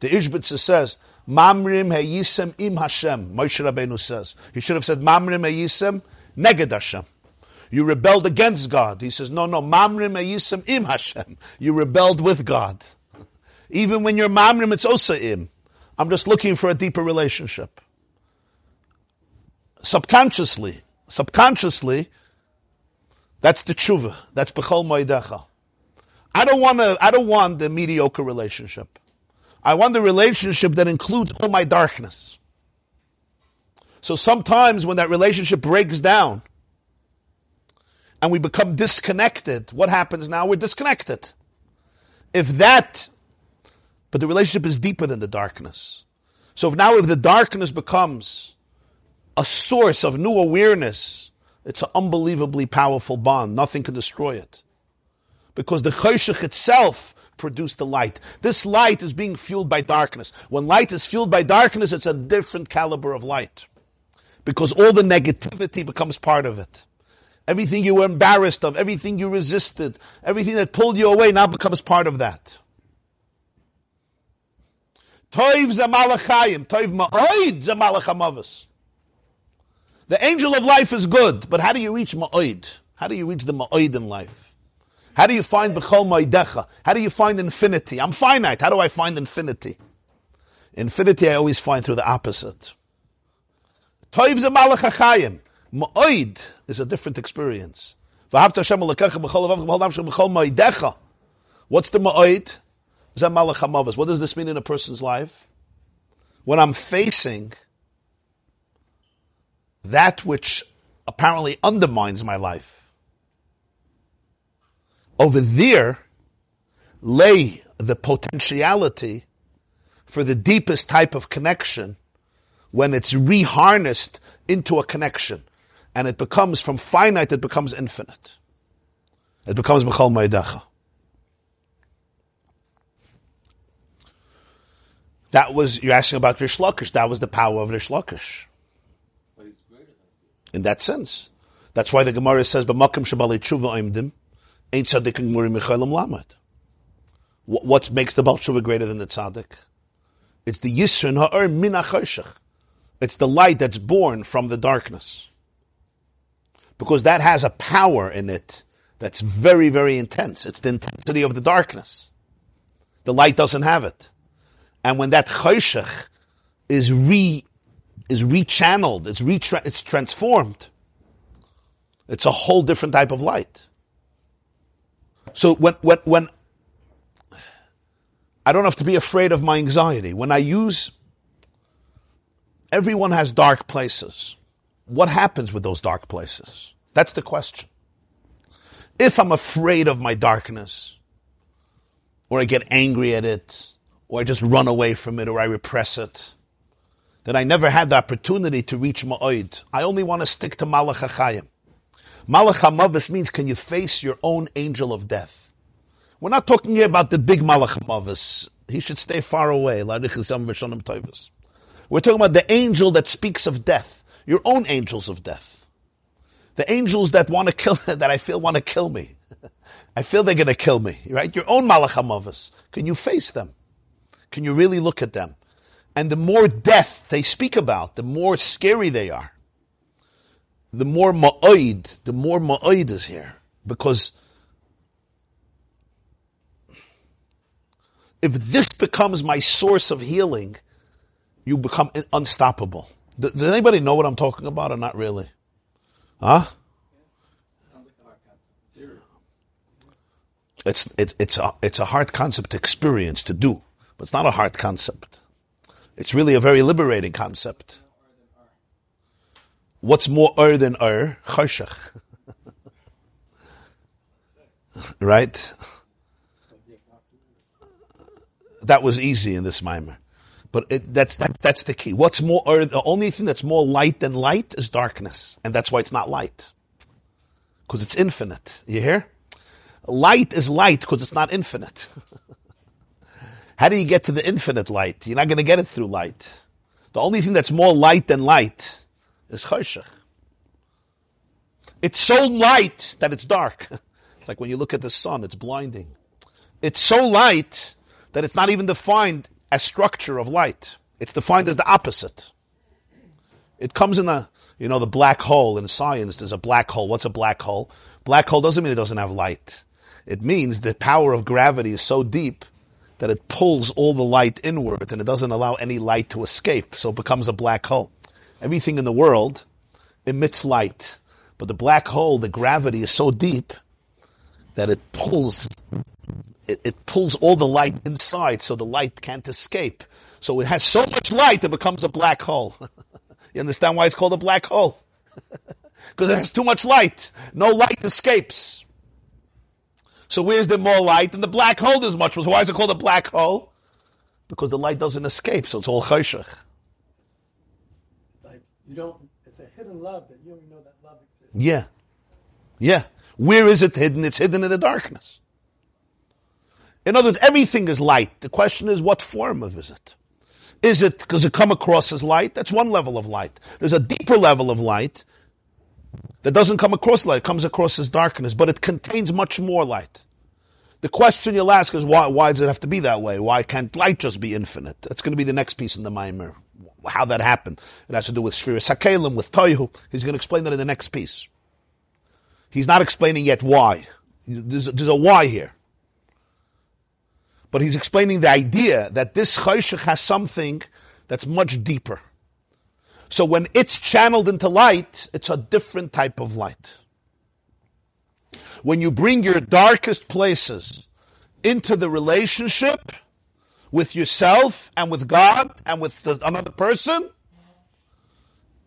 The Ishbitzer says, Mamrim heyisem im Hashem, Moshe Rabbeinu says. He should have said, Mamrim heyisem neged Hashem. You rebelled against God. He says, no, no, Mamrim heyisem im Hashem. You rebelled with God. Even when you're Mamrim, it's also im. I'm just looking for a deeper relationship. Subconsciously, subconsciously, that's the tshuva. That's bechol moedecha. I don't want to, I don't want the mediocre relationship. I want the relationship that includes all my darkness. So sometimes when that relationship breaks down and we become disconnected, what happens now? We're disconnected. If that, but the relationship is deeper than the darkness. So if now if the darkness becomes a source of new awareness, it's an unbelievably powerful bond. Nothing can destroy it because the choshech itself produced the light. This light is being fueled by darkness. When light is fueled by darkness, it's a different caliber of light. Because all the negativity becomes part of it. Everything you were embarrassed of, everything you resisted, everything that pulled you away now becomes part of that. Toiv zamalachayim, toiv ma'oid zamalachamavas. The angel of life is good, but how do you reach ma'oid? How do you reach the ma'oid in life? How do you find Bechol Moidecha? How do you find infinity? I'm finite. How do I find infinity? Infinity I always find through the opposite. Toiv ze malach. Ma'oid is a different experience. What's the ma'oid? What does this mean in a person's life? When I'm facing that which apparently undermines my life over there lay the potentiality for the deepest type of connection when it's reharnessed into a connection. And it becomes, from finite, it becomes infinite. It becomes Bechol Maidacha. That was, you're asking about Rish Lakish, that was the power of Rish Lakish. In that sense. That's why the Gemara says, B'makim shabali tshuva oimdim, Ain't tzaddik and gemuri mechalim lamed. What makes the Baal Tshuva greater than the tzaddik? It's the Yisrin ha'er min ha'choshech. It's the light that's born from the darkness. Because that has a power in it that's very, very intense. It's the intensity of the darkness. The light doesn't have it. And when that choshech is re, is rechanneled, it's retra- it's transformed, it's a whole different type of light. So when, when, when, I don't have to be afraid of my anxiety. When I use, everyone has dark places. What happens with those dark places? That's the question. If I'm afraid of my darkness, or I get angry at it, or I just run away from it, or I repress it, then I never had the opportunity to reach Ma'oid. I only want to stick to Malach HaChayim. Malach HaMavis means can you face your own angel of death? We're not talking here about the big Malach HaMavis. He should stay far away. We're talking about the angel that speaks of death. Your own angels of death. The angels that want to kill, [laughs] that I feel want to kill me. [laughs] I feel they're going to kill me, right? Your own Malach HaMavis. Can you face them? Can you really look at them? And the more death they speak about, the more scary they are. The more ma'oid, the more ma'oid is here. Because if this becomes my source of healing, you become unstoppable. Does anybody know what I'm talking about or not really? Huh? It's, it, it's, a, it's a hard concept to experience, to do, but it's not a hard concept. It's really a very liberating concept. What's more ur than ur? Choshech. [laughs] right? That was easy in this mimer. But it, that's, that, that's the key. What's more, the only thing that's more light than light is darkness. And that's why it's not light. Because it's infinite. You hear? Light is light because it's not infinite. [laughs] How do you get to the infinite light? You're not going to get it through light. The only thing that's more light than light is choshech. It's so light that it's dark. [laughs] It's like when you look at the sun, it's blinding. It's so light that it's not even defined as structure of light. It's defined as the opposite. It comes in a, you know, the black hole in science. There's a black hole. What's a black hole? Black hole doesn't mean it doesn't have light. It means the power of gravity is so deep that it pulls all the light inwards and it doesn't allow any light to escape. So it becomes a black hole. Everything in the world emits light. But the black hole, the gravity is so deep that it pulls, it, it pulls all the light inside so the light can't escape. So it has so much light it becomes a black hole. [laughs] you understand why it's called a black hole? [laughs] Because it has too much light. No light escapes. So where's the more light? And the black hole does much. more. So why is it called a black hole? Because the light doesn't escape, so it's all chayshach. You don't. It's a hidden love that you don't know that love exists. Yeah, yeah. Where is it hidden? It's hidden in the darkness. In other words, everything is light. The question is, what form of is it? Is it because it come across as light? That's one level of light. There's a deeper level of light that doesn't come across light, it comes across as darkness, but it contains much more light. The question you'll ask is why, why does it have to be that way? Why can't light just be infinite? That's going to be the next piece in the Maimer. How that happened. It has to do with Shvira Sakelim, with Toihu. He's going to explain that in the next piece. He's not explaining yet why. There's, there's a why here. But he's explaining the idea that this Chayshach has something that's much deeper. So when it's channeled into light, it's a different type of light. When you bring your darkest places into the relationship with yourself and with God and with the, another person,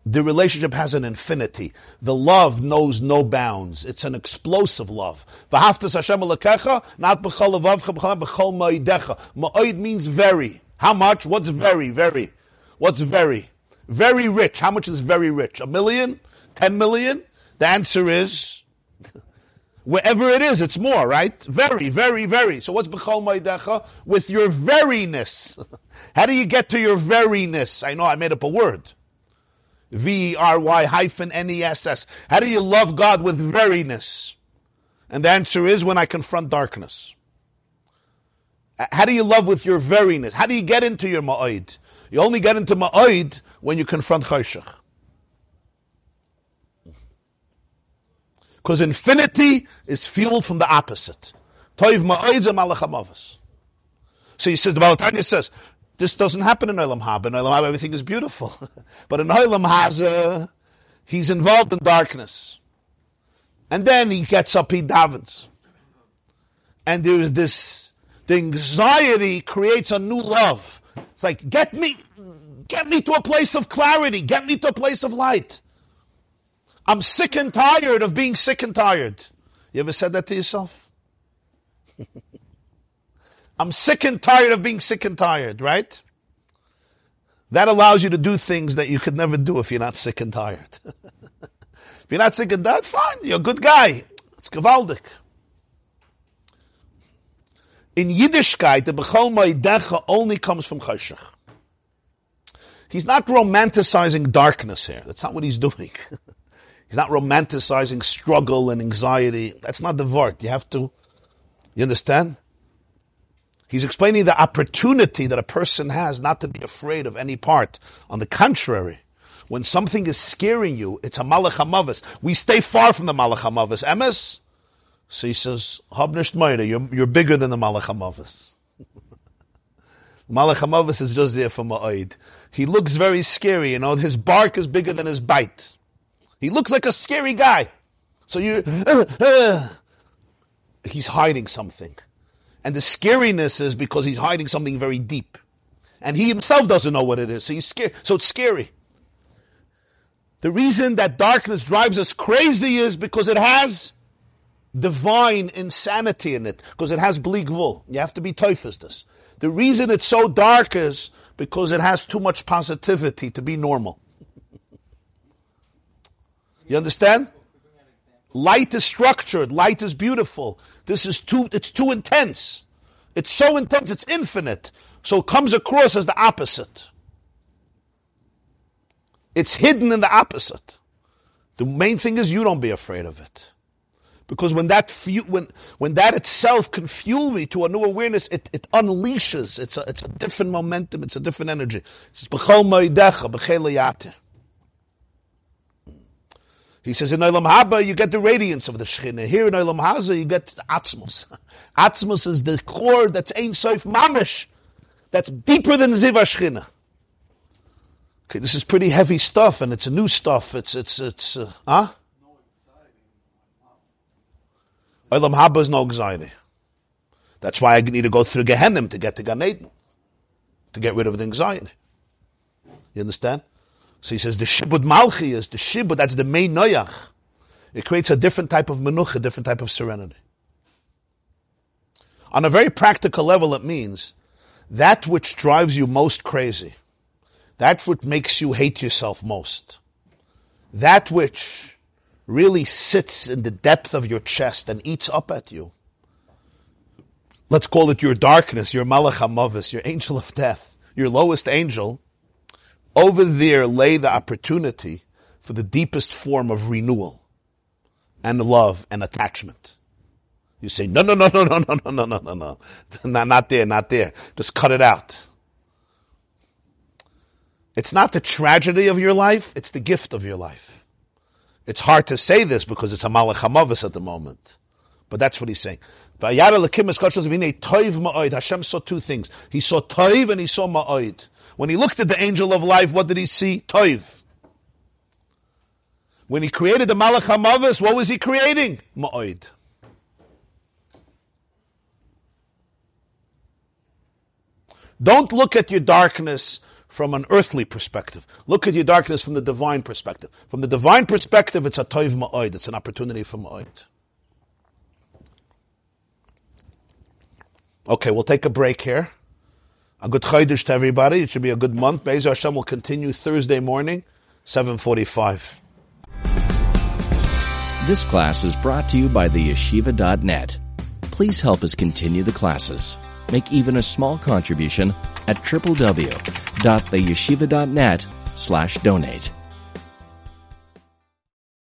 the relationship has an infinity. The love knows no bounds. It's an explosive love. Ma'oid means very. How much? What's very? Very. What's very? Very rich. How much is very rich? A million? Ten million? The answer is, [laughs] wherever it is, it's more, right? Very, very, very. So what's B'chol Maidecha? With your veriness. [laughs] How do you get to your veriness? I know I made up a word. V-R-Y hyphen N-E-S-S. How do you love God with veriness? And the answer is when I confront darkness. How do you love with your veriness? How do you get into your ma'oid? You only get into ma'oid when you confront Chayshach. Because infinity is fueled from the opposite. Toiv. So he says, the Baal HaTanya says, this doesn't happen in Olam Haba. In Olam Haba, everything is beautiful. [laughs] but in Olam Haza, he's involved in darkness. And then he gets up, he davens. And there's this, the anxiety creates a new love. It's like, get me, get me to a place of clarity. Get me to a place of light. I'm sick and tired of being sick and tired. You ever said that to yourself? [laughs] I'm sick and tired of being sick and tired, right? That allows you to do things that you could never do if you're not sick and tired. [laughs] if you're not sick and tired, fine, you're a good guy. It's gewaldig. In Yiddishkeit, the Bechol Ma'idecha only comes from Chashach. He's not romanticizing darkness here. That's not what he's doing. [laughs] he's not romanticizing struggle and anxiety. That's not the word. You have to, you understand? He's explaining the opportunity that a person has not to be afraid of any part. On the contrary, when something is scaring you, it's a malach We stay far from the malach hamavis. Emes? So he says, Habnisht you're, you're bigger than the malach hamavis. [laughs] malach hamavis is just there for ma'id. He looks very scary, you know, his bark is bigger than his bite. He looks like a scary guy. So you, uh, [sighs] uh, he's hiding something. And the scariness is because he's hiding something very deep. And he himself doesn't know what it is. So he's scared. So it's scary. The reason that darkness drives us crazy is because it has divine insanity in it. Because it has bleak wool. You have to be this. The reason it's so dark is because it has too much positivity to be normal. You understand? Light is structured. Light is beautiful. This is too, it's too intense. It's so intense, it's infinite. So it comes across as the opposite. It's hidden in the opposite. The main thing is you don't be afraid of it. Because when that, fu- when, when that itself can fuel me to a new awareness, it, it unleashes. It's a, it's a different momentum. It's a different energy. It's he says in Olam Haba you get the radiance of the Shechina. Here in Olam Haza you get Atzmos. [laughs] Atzmos is the core that's Ein Sof Mamish. That's deeper than Ziva Shechina. Okay, this is pretty heavy stuff, and it's a new stuff. It's it's it's uh, huh? Olam Haba is no anxiety. That's why I need to go through Gehenna to get to Gan Eden, to get rid of the anxiety. You understand? So he says the shibud malchi is the shibud, that's the main noyach. It creates a different type of menucha, a different type of serenity. On a very practical level, it means that which drives you most crazy, that which makes you hate yourself most, that which really sits in the depth of your chest and eats up at you. Let's call it your darkness, your malach your [laughs] angel of death, your lowest angel over there lay the opportunity for the deepest form of renewal and love and attachment. You say, no, no, no, no, no, no, no, no, no, no, no. [laughs] Not, there, not there. Just cut it out. It's not the tragedy of your life, it's the gift of your life. It's hard to say this because it's a malach at the moment. But that's what he's saying. Hashem saw two things. He saw toiv and he saw ma'oid. When he looked at the angel of life, what did he see? Toiv. When he created the Malach HaMavis, what was he creating? Ma'oid. Don't look at your darkness from an earthly perspective. Look at your darkness from the divine perspective. From the divine perspective, it's a toiv ma'oid. It's an opportunity for ma'oid. Okay, we'll take a break here. A good Chodesh to everybody. It should be a good month. Be'ezer Hashem will continue Thursday morning, 745. This class is brought to you by the yeshiva.net. Please help us continue the classes. Make even a small contribution at www.theyeshiva.net slash donate.